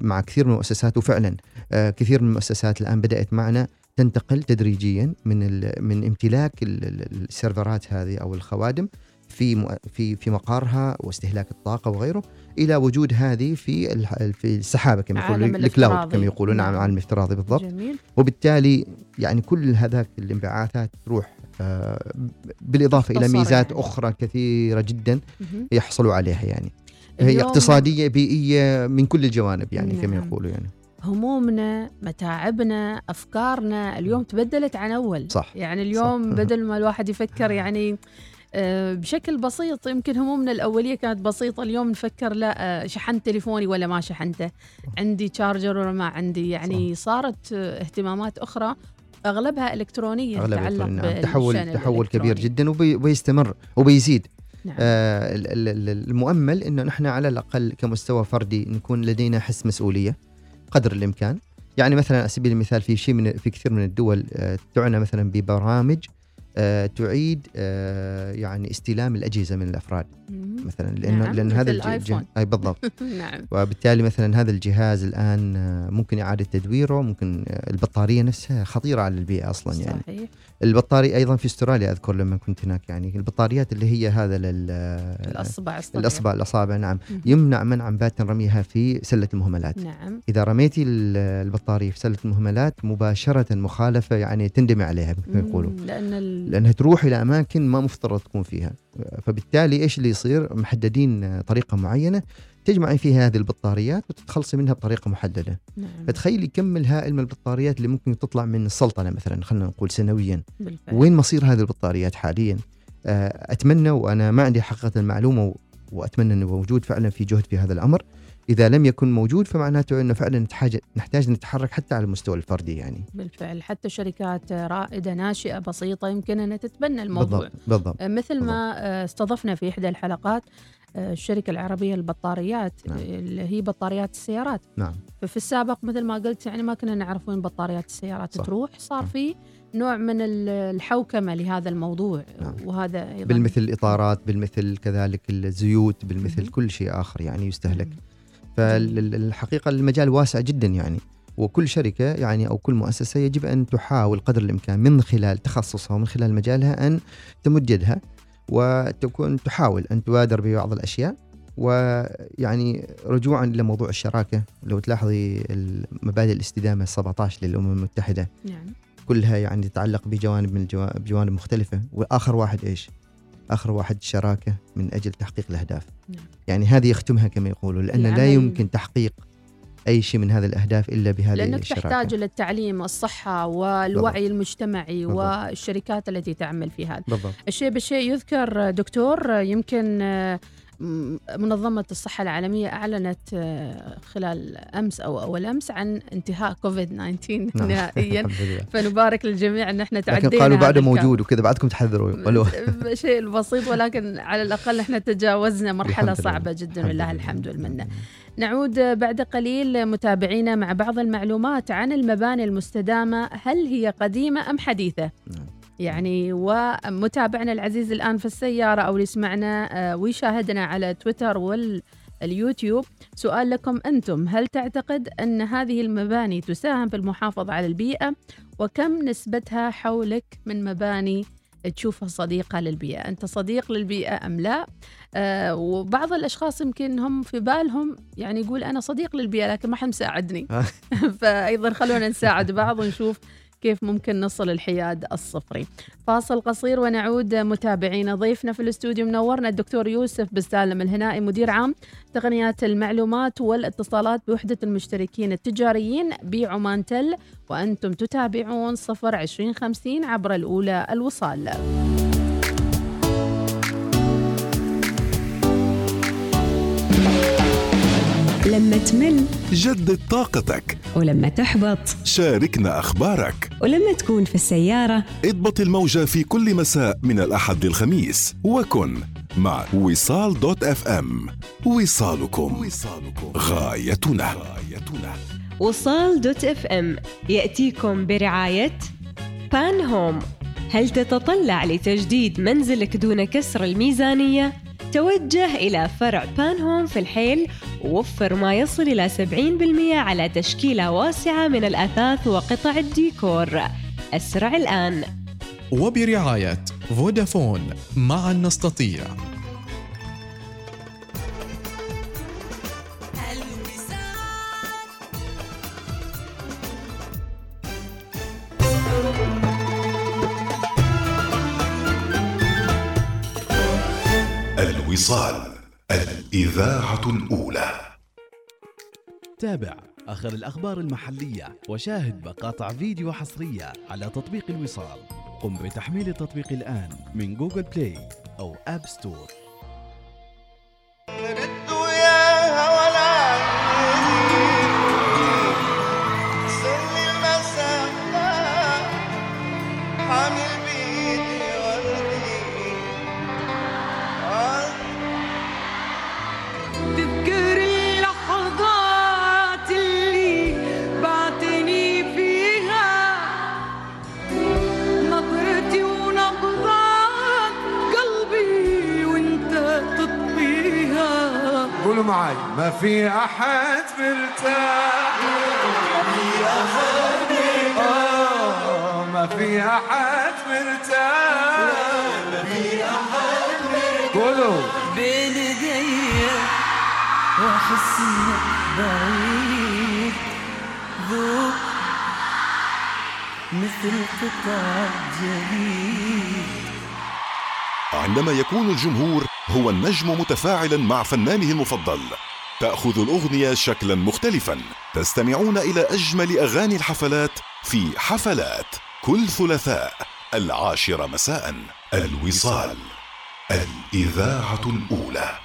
مع كثير من المؤسسات وفعلا آه، كثير من المؤسسات الآن بدأت معنا تنتقل تدريجيا من من امتلاك ال- ال- السيرفرات هذه أو الخوادم في في في مقارها واستهلاك الطاقة وغيره إلى وجود هذه في في السحابة كما عالم يقولون الكلاود. كما يقولون نعم. العالم الافتراضي بالضبط جميل وبالتالي يعني كل هذاك الانبعاثات تروح آه، بالإضافة إلى ميزات يعني. أخرى كثيرة جدا. يحصلوا عليها يعني هي اقتصادية بيئية من كل الجوانب يعني كما نعم. يقولوا يعني همومنا متاعبنا أفكارنا اليوم تبدلت عن أول صح. يعني اليوم صح. بدل ما الواحد يفكر يعني آه، بشكل بسيط يمكن همومنا الأولية كانت بسيطة اليوم نفكر لا آه، شحنت تليفوني ولا ما شحنته عندي شارجر ولا ما عندي يعني صارت آه، اهتمامات أخرى أغلبها إلكترونية اغلب تتعلق نعم. تحول تحول كبير. جدا وبي- وبيستمر وبيزيد نعم. آه ال- ال- ال- المؤمل إنه نحن على الأقل كمستوى فردي نكون لدينا حس مسؤولية قدر الإمكان يعني مثلا على سبيل المثال في شيء من في كثير من الدول آه تعنى مثلا ببرامج آه تعيد آه يعني استلام الأجهزة من الأفراد. مثلا لأنه نعم، لأن هذا مثل الج-. أي بالضبط. نعم. وبالتالي مثلا هذا الجهاز الآن ممكن إعادة تدويره ممكن البطارية نفسها خطيرة على البيئة أصلا يعني. صحيح. البطاري أيضا في أستراليا أذكر لما كنت هناك يعني. البطاريات اللي هي هذا لل الأصبع الصغير. الأصبع الأصابع نعم. مهم. يمنع منعا باتا رميها في سلة المهملات. نعم. إذا رميتي ال- البطارية في سلة المهملات مباشرة مخالفة يعني تندمي عليها كما يقولوا. لأن ال... لأنها تروح إلى أماكن ما مفترض تكون فيها. فبالتالي إيش اللي يصير؟ محددين طريقة معينة تجمعي فيها هذه البطاريات وتتخلصي منها بطريقة محددة. نعم. فتخيلي كم الهائل من البطاريات اللي ممكن تطلع من السلطنة مثلا خلينا نقول سنويا. بالفعل. وين مصير هذه البطاريات حاليا؟ آه، أتمنى وأنا ما عندي حقيقة المعلومة وأتمنى إنه موجود فعلا في جهد في هذا الأمر. إذا لم يكن موجود فمعناته إنه فعلا نحتاج نحتاج نتحرك حتى على المستوى الفردي يعني بالفعل حتى شركات رائدة ناشئة بسيطة يمكن أنها تتبنى الموضوع بالضبط بالضبط آه، مثل ما آه، استضفنا في إحدى الحلقات آه، الشركة العربية للبطاريات نعم. اللي هي بطاريات السيارات نعم ففي السابق مثل ما قلت يعني ما كنا نعرف وين بطاريات السيارات صح. تروح صار نعم. في نوع من ال- الحوكمة لهذا الموضوع نعم. وهذا أيضا بالمثل الإطارات بالمثل كذلك الزيوت بالمثل مهم. كل شيء آخر يعني يستهلك مم. فالحقيقة المجال واسع جدا يعني. وكل شركة يعني أو كل مؤسسة يجب أن تحاول قدر الإمكان من خلال تخصصها ومن خلال مجالها أن تمد يدها وتكون تحاول أن تبادر ببعض الأشياء. ويعني رجوعا إلى موضوع الشراكة لو تلاحظي مبادئ الاستدامة 17 للأمم المتحدة. نعم. كلها يعني تتعلق بجوانب من الجوا... بجوانب مختلفة. وآخر واحد إيش؟ آخر واحد شراكة من أجل تحقيق الأهداف. نعم. يعني هذه يختمها كما يقولوا لأن لا يمكن تحقيق أي شيء من هذه الأهداف إلا بهذه لأنك الشراكة. تحتاج إلى التعليم الصحة والوعي المجتمعي بالضبط. والشركات التي تعمل في هذا بالضبط الشيء بالشيء يذكر دكتور يمكن منظمة الصحة العالمية أعلنت آه، خلال أمس أو أول أمس عن انتهاء كوفيد 19 نعم. نهائيا. فنبارك للجميع أن إحنا تعدينا لكن قالوا بعده. موجود وكذا بعدكم تحذروا قالوا شيء البسيط ولكن على الأقل إحنا تجاوزنا مرحلة. صعبة جدا ولله لله. الحمد والمنة نعود بعد قليل متابعينا مع بعض المعلومات عن المباني المستدامة هل هي قديمة أم حديثة؟ نعم. يعني ومتابعنا العزيز الآن في السيارة أو اللي يسمعنا آه، ويشاهدنا على تويتر واليوتيوب. سؤال لكم أنتم هل تعتقد أن هذه المباني تساهم في المحافظة على البيئة؟ وكم نسبتها حولك من مباني تشوفها صديقة للبيئة؟ أنت صديق للبيئة أم لا؟ آه وبعض الأشخاص يمكن هم في بالهم يعني يقول أنا صديق للبيئة لكن ما حد مساعدني. فأيضا خلونا نساعد بعض ونشوف كيف ممكن نصل الحياد الصفري. فاصل قصير ونعود متابعينا. ضيفنا في الاستوديو منورنا الدكتور يوسف بسالم الهنائي مدير عام تقنيات المعلومات والاتصالات بوحدة المشتركين التجاريين بعمان تل وأنتم تتابعون صفر عشرين خمسين عبر الأولى الوصال. لما تمل. جدد طاقتك. ولما تحبط. شاركنا أخبارك. ولما تكون في السيارة. اضبط الموجة في كل مساء من الأحد للخميس. وكن مع وصال dot FM. وصالكم. وصالكم. غايتنا. غايتنا. وصال dot FM يأتيكم برعاية بان هوم. هل تتطلع لتجديد منزلك دون كسر الميزانية؟ توجه إلى فرع بان هوم في الحيل ووفر ما يصل إلى 70% على تشكيلة واسعة من الأثاث وقطع الديكور. أسرع الآن. وبرعاية فودافون معا نستطيع. الوصال الإذاعة الأولى. تابع آخر الأخبار المحلية وشاهد مقاطع فيديو حصرية على تطبيق الوصال. قم بتحميل التطبيق الآن من جوجل بلاي أو آب ستور معي ما في أحد مرتاح ما في أحد مرتاح قولوا. بين ايدي واحس انك بعيد. ذوق مثل قطع جديد. عندما يكون الجمهور هو النجم متفاعلا مع فنانه المفضل. تأخذ الأغنية شكلا مختلفا. تستمعون إلى أجمل أغاني الحفلات في حفلات كل ثلاثاء. العاشرة مساء. الوصال. الإذاعة الأولى.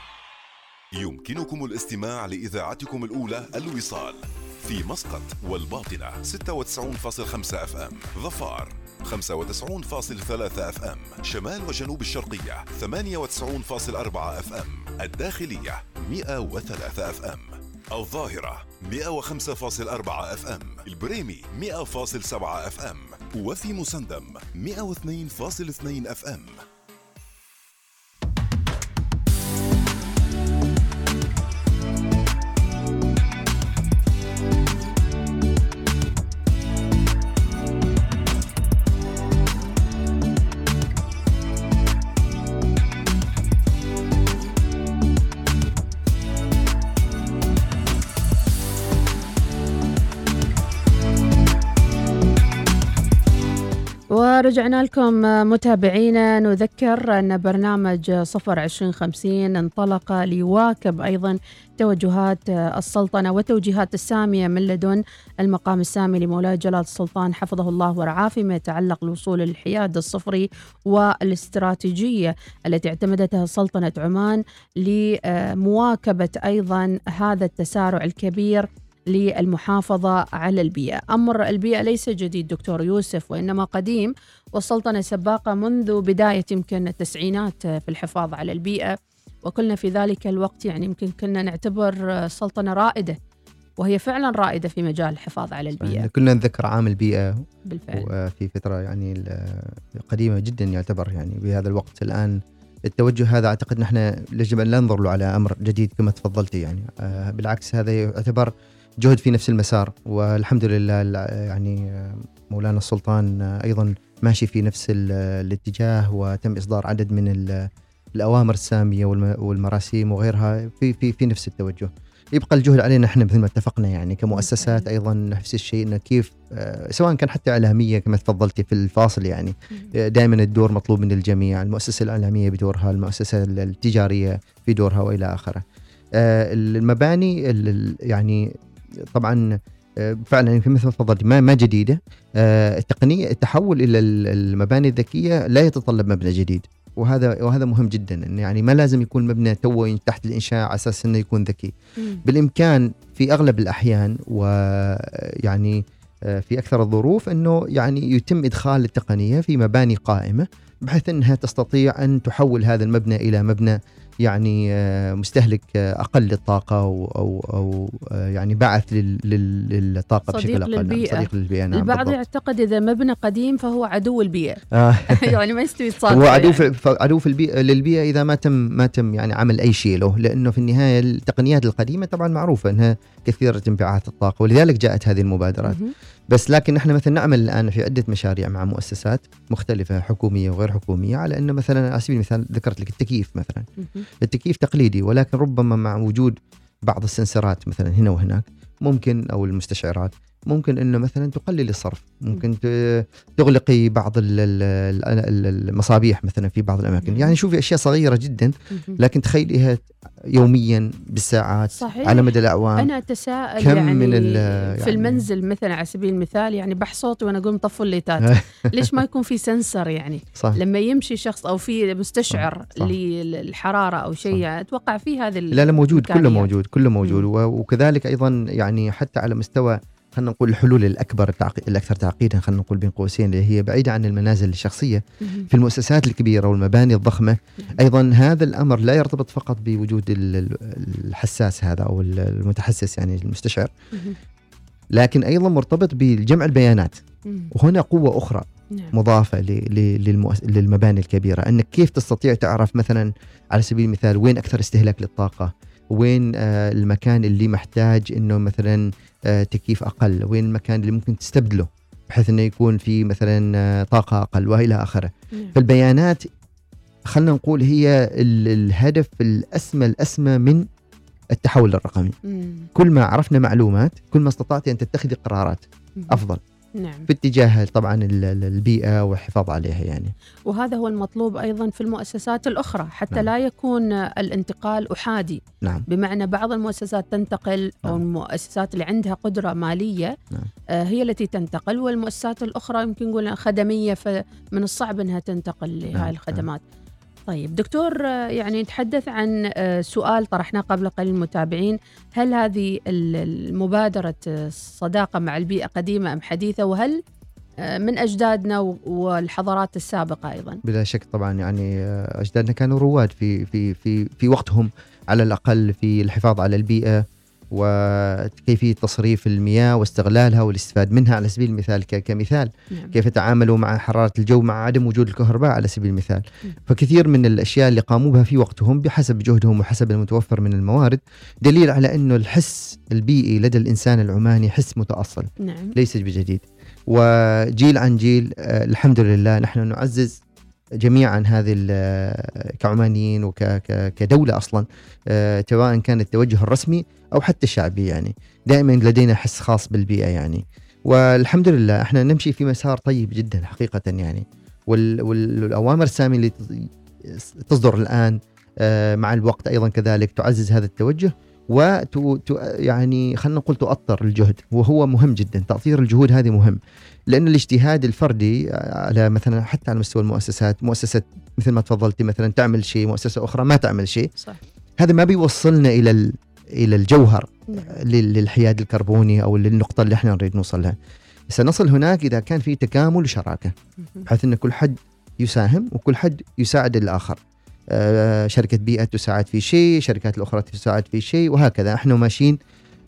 يمكنكم الاستماع لإذاعتكم الأولى الوصال في مسقط والباطنة 96.5 أف إم. ظفار. 95.3 FM. شمال وجنوب الشرقية 98.4 FM. الداخلية 103 FM. الظاهرة 105.4 FM. البريمي 100.7 FM. وفي مسندم 102.2 FM. ورجعنا لكم متابعينا. نذكر أن برنامج صفر 2050 انطلق ليواكب أيضا توجهات السلطنة وتوجيهات السامية من لدن المقام السامي لمولاي جلال السلطان حفظه الله ورعاه فيما يتعلق الوصول للحياد الصفري والاستراتيجية التي اعتمدتها سلطنة عمان لمواكبة أيضا هذا التسارع الكبير للمحافظة على البيئة. أمر البيئة ليس جديد دكتور يوسف وإنما قديم والسلطنة سباقة منذ بداية يمكن التسعينات في الحفاظ على البيئة. وكلنا في ذلك الوقت يعني يمكن كنا نعتبر سلطنة رائدة وهي فعلا رائدة في مجال الحفاظ على البيئة. كنا نذكر عام البيئة بالفعل. وفي فترة يعني قديمة جدا يعتبر يعني بهذا الوقت. الآن التوجه هذا أعتقد نحن يجب أن لا ننظر له على أمر جديد كما تفضلتي يعني. آه، بالعكس هذا يعتبر جهد في نفس المسار والحمد لله يعني آه، مولانا السلطان آه، أيضا ماشي في نفس ال- الاتجاه وتم إصدار عدد من ال- الأوامر السامية والم- والمراسيم وغيرها في في في نفس التوجه. يبقى الجهد علينا إحنا مثل ما اتفقنا يعني كمؤسسات أيضا نفس الشيء إنه كيف آه، سواء كان حتى إعلامية كما تفضلتي في الفاصل يعني دائما الدور مطلوب من الجميع المؤسسة الإعلامية بدورها المؤسسة التجارية في دورها وإلى آخره. آه، المباني ال- ال- يعني طبعا آه، فعلا في مثل ما تفضلت ما ما جديدة. آه، التقنية التحول إلى ال- المباني الذكية لا يتطلب مبنى جديد. وهذا وهذا مهم جدا إن يعني ما لازم يكون مبنى تو تحت الإنشاء على أساس إنه يكون ذكي. بالإمكان في أغلب الأحيان ويعني آه، في أكثر الظروف إنه يعني يتم إدخال التقنية في مباني قائمة بحيث إنها تستطيع أن تحول هذا المبنى إلى مبنى يعني آه، مستهلك آه، أقل للطاقة أو أو, أو آه، يعني لل- للطاقة صديق بشكل أقل نعم، للبيئة. صديق للبيئة نعم البعض بالضبط. يعتقد إذا مبنى قديم فهو عدو البيئة آه. يعني ما يستوي تصادف هو عدو يعني. في عدو في البيئة للبيئة إذا ما تم ما تم يعني عمل أي شيء له لأنه في النهاية التقنيات القديمة طبعا معروفة أنها كثيرة انبعاث الطاقة ولذلك جاءت هذه المبادرات. بس لكن إحنا مثلا نعمل الآن في عدة مشاريع مع مؤسسات مختلفة حكومية وغير حكومية على إنه مثلا على سبيل المثال ذكرت لك التكييف مثلا. التكييف تقليدي ولكن ربما مع وجود بعض السنسرات مثلا هنا وهناك ممكن أو المستشعرات ممكن إنه مثلا تقلل الصرف. ممكن تغلقي بعض ال- ال- ال- المصابيح مثلا في بعض الأماكن. يعني شوفي أشياء صغيرة جدا. لكن تخيليها يوميا بالساعات صحيح. على مدى الأعوام. أنا أتساءل كم يعني, من ال- في يعني- المنزل مثلا على سبيل المثال يعني بح صوتي وأنا أقوم طفوا الليتات. ليش ما يكون في سنسر يعني؟ صح. لما يمشي شخص أو في مستشعر صح. للحرارة أو شيء أتوقع في هذه لا لا موجود كله. موجود كله موجود. وكذلك أيضا يعني حتى على مستوى خلينا نقول الحلول الأكبر التعقي- الأكثر تعقيدا خلينا نقول بين قوسين اللي هي بعيدة عن المنازل الشخصية. في المؤسسات الكبيرة والمباني الضخمة أيضا هذا الأمر لا يرتبط فقط بوجود ال- ال- الحساس هذا أو ال- المتحسس يعني المستشعر. لكن أيضا مرتبط بجمع البيانات. وهنا قوة أخرى نعم. مضافة للمباني الكبيرة. أنك كيف تستطيع تعرف مثلا على سبيل المثال وين أكثر استهلاك للطاقة؟ وين آه، المكان اللي محتاج إنه مثلا آه، تكييف أقل وين المكان اللي ممكن تستبدله بحيث إنه يكون في مثلا آه، طاقة أقل وإلى آخره نعم. فالبيانات خلينا نقول هي ال- الهدف الأسمى الأسمى من التحول الرقمي مم. كل ما عرفنا معلومات كل ما استطعت أن تتخذي قرارات مهم. أفضل نعم في اتجاه طبعا ال- ال- البيئة والحفاظ عليها يعني وهذا هو المطلوب أيضا في المؤسسات الأخرى حتى نعم. لا يكون الانتقال أحادي نعم بمعنى بعض المؤسسات تنتقل أو نعم. المؤسسات اللي عندها قدرة مالية نعم. آه، هي التي تنتقل والمؤسسات الأخرى يمكن نقول خدمية فمن الصعب إنها تنتقل لهذه نعم. الخدمات. طيب دكتور يعني نتحدث عن آه، سؤال طرحناه قبل قليل المتابعين هل هذه ال- المبادرة آه، الصداقة مع البيئة قديمة أم حديثة؟ وهل آه، من أجدادنا و- والحضارات السابقة أيضا؟ بلا شك طبعا يعني آه، أجدادنا كانوا رواد في في في في وقتهم على الأقل في الحفاظ على البيئة. وكيفية تصريف المياه واستغلالها والاستفاد منها على سبيل المثال كمثال. نعم. كيف تعاملوا مع حرارة الجو مع عدم وجود الكهرباء على سبيل المثال. مم. فكثير من الأشياء اللي قاموا بها في وقتهم بحسب جهدهم وحسب المتوفر من الموارد دليل على إنه الحس البيئي لدى الإنسان العماني حس متأصل. نعم. ليس بجديد. وجيل عن جيل آه، الحمد لله نحن نعزز جميعا هذه كعمانيين وكدولة أصلا آه، سواء كان التوجه الرسمي أو حتى الشعبي يعني. دائما لدينا حس خاص بالبيئة يعني. والحمد لله إحنا نمشي في مسار طيب جدا حقيقة يعني. وال- وال- والأوامر السامية اللي تصدر الآن آه، مع الوقت أيضا كذلك تعزز هذا التوجه ت- يعني خلينا نقول تؤطر الجهد وهو مهم جدا. تأطير الجهود هذه مهم. لأن الاجتهاد الفردي على مثلا حتى على مستوى المؤسسات مؤسسة مثل ما تفضلتي مثلا تعمل شيء مؤسسة أخرى ما تعمل شيء. صح. هذا ما بيوصلنا إلى إلى الجوهر نعم. لل- للحياد الكربوني أو للنقطة اللي إحنا نريد نوصل لها. سنصل هناك إذا كان في تكامل وشراكة. بحيث أن كل حد يساهم وكل حد يساعد الآخر. آه، شركة بيئة تساعد في شيء شركات الأخرى تساعد في شيء وهكذا. إحنا ماشيين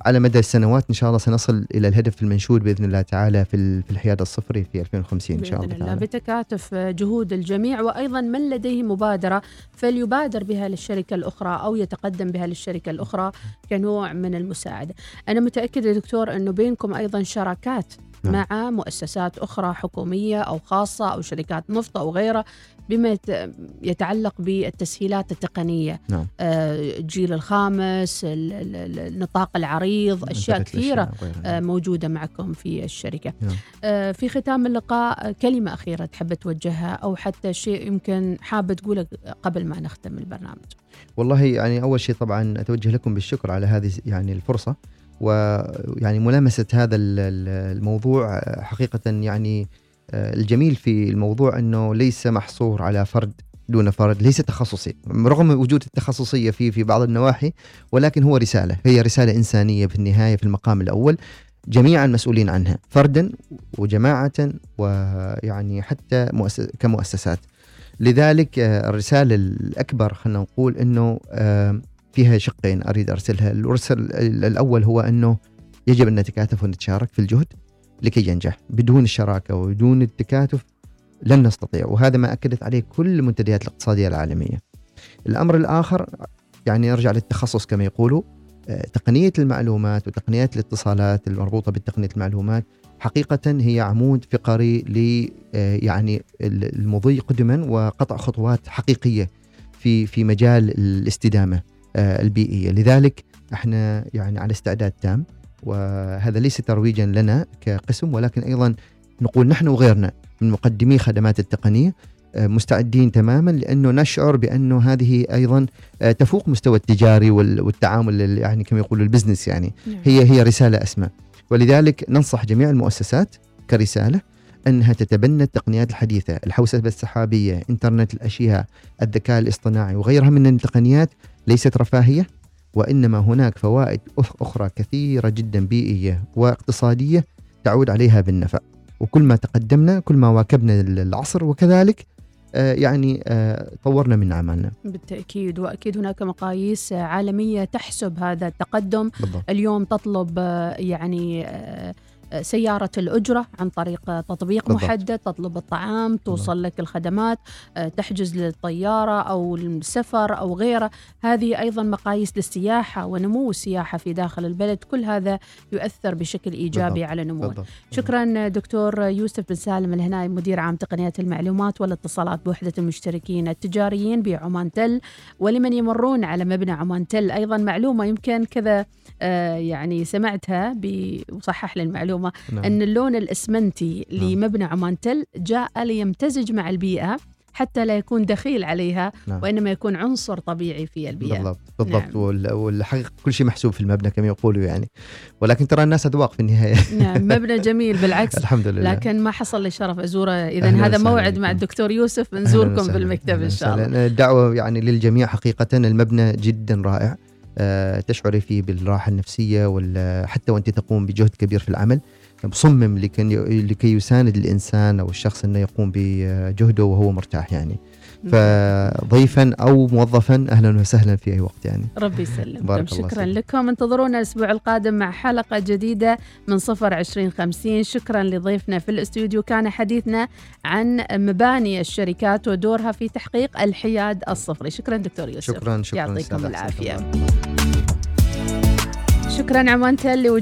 على مدى السنوات إن شاء الله سنصل إلى الهدف المنشود بإذن الله تعالى في في الحياد الصفري في 2050 إن شاء الله الله. تعالى. بتكاتف جهود الجميع وأيضا من لديه مبادرة فليبادر بها للشركة الأخرى أو يتقدم بها للشركة الأخرى كنوع من المساعدة. أنا متأكدة يا دكتور أنه بينكم أيضا شراكات نعم. مع مؤسسات أخرى حكومية أو خاصة أو شركات نفط أو غيرها بما يت- يتعلق بالتسهيلات التقنية نعم. آه، الجيل الخامس ال- ال- ال- النطاق العريض أشياء كثيرة. آه، موجودة معكم في الشركة نعم. آه، في ختام اللقاء كلمة أخيرة تحب توجهها أو حتى شيء يمكن حابة تقوله قبل ما نختم البرنامج والله يعني أول شيء طبعا أتوجه لكم بالشكر على هذه يعني الفرصة ويعني ملامسة هذا ال- ال- الموضوع حقيقة يعني آه، الجميل في الموضوع إنه ليس محصور على فرد دون فرد ليس تخصصي رغم وجود التخصصية فيه في بعض النواحي ولكن هو رسالة هي رسالة إنسانية في النهاية في المقام الأول جميعا مسؤولين عنها فردا وجماعة ويعني حتى مؤسس كمؤسسات. لذلك آه، الرسالة الأكبر خلينا نقول أنه آه، فيها شقين أريد أرسلها. الرسل الأول هو أنه يجب أن نتكاتف ونتشارك في الجهد لكي ينجح. بدون الشراكة وبدون التكاتف لن نستطيع وهذا ما أكدت عليه كل المنتديات الاقتصادية العالمية. الأمر الآخر يعني نرجع للتخصص كما يقولوا آه، تقنية المعلومات وتقنيات الاتصالات المربوطة بتقنية المعلومات حقيقة هي عمود فقري ل آه، يعني ال- المضي قدما وقطع خطوات حقيقية في في مجال الاستدامة. آه، البيئية. لذلك إحنا يعني على استعداد تام وهذا ليس ترويجا لنا كقسم ولكن أيضا نقول نحن وغيرنا من مقدمي خدمات التقنية آه، مستعدين تماما لأنه نشعر بانه هذه أيضا آه، تفوق مستوى التجاري وال- والتعامل ال- يعني كما يقولوا ال business يعني. نعم. هي هي رسالة أسمى. ولذلك ننصح جميع المؤسسات كرسالة أنها تتبنى التقنيات الحديثة، الحوسبة السحابية، إنترنت الأشياء، الذكاء الاصطناعي وغيرها من التقنيات ليست رفاهية وإنما هناك فوائد أخرى كثيرة جدا بيئية واقتصادية تعود عليها بالنفع. وكل ما تقدمنا كل ما واكبنا العصر وكذلك آه، يعني آه، طورنا من أعمالنا. بالتأكيد وأكيد هناك مقاييس عالمية تحسب هذا التقدم. بالضبط. اليوم تطلب آه، يعني سيارة الأجرة عن طريق تطبيق بالضبط. محدد تطلب الطعام توصل لك الخدمات آه، تحجز للطيارة أو السفر أو غيره. هذه أيضا مقاييس للسياحة ونمو السياحة في داخل البلد. كل هذا يؤثر بشكل إيجابي بالضبط. على نموه. بالضبط. شكرا دكتور يوسف بن سالم الهناي مدير عام تقنيات المعلومات والاتصالات بوحدة المشتركين التجاريين بعمان تل. ولمن يمرون على مبنى عمان تل أيضا معلومة يمكن كذا آه، يعني سمعتها وصحح لي المعلومة نعم. أن اللون الإسمنتي نعم. لمبنى عمان تل جاء ليمتزج مع البيئة حتى لا يكون دخيل عليها نعم. وإنما يكون عنصر طبيعي في البيئة بالضبط بالضبط نعم. وال- والحقيقة كل شيء محسوب في المبنى كما يقولوا يعني ولكن ترى الناس أذواق في النهاية نعم مبنى جميل بالعكس الحمد لله لكن ما حصل لي شرف ازوره اذا هذا موعد. مع الدكتور يوسف وسهلاً. بالمكتب إن شاء الله. الدعوة يعني للجميع حقيقة المبنى جدا رائع تشعري فيه بالراحة النفسية وال- حتى وأنت تقوم بجهد كبير في العمل. مصمم لكي لكي يساند الإنسان أو الشخص أنه يقوم بجهده وهو مرتاح يعني. فضيفا أو موظفا أهلا وسهلا في أي وقت يعني. ربي يسلمكم بارك الله شكرا فيك. لكم. انتظرونا الأسبوع القادم مع حلقة جديدة من صفر عشرين خمسين. شكرا لضيفنا في الاستوديو. كان حديثنا عن مباني الشركات ودورها في تحقيق الحياد الصفري. شكرا دكتور يوسف. شكرا شكرا يعطيكم العافية. الله. شكرا عمان تل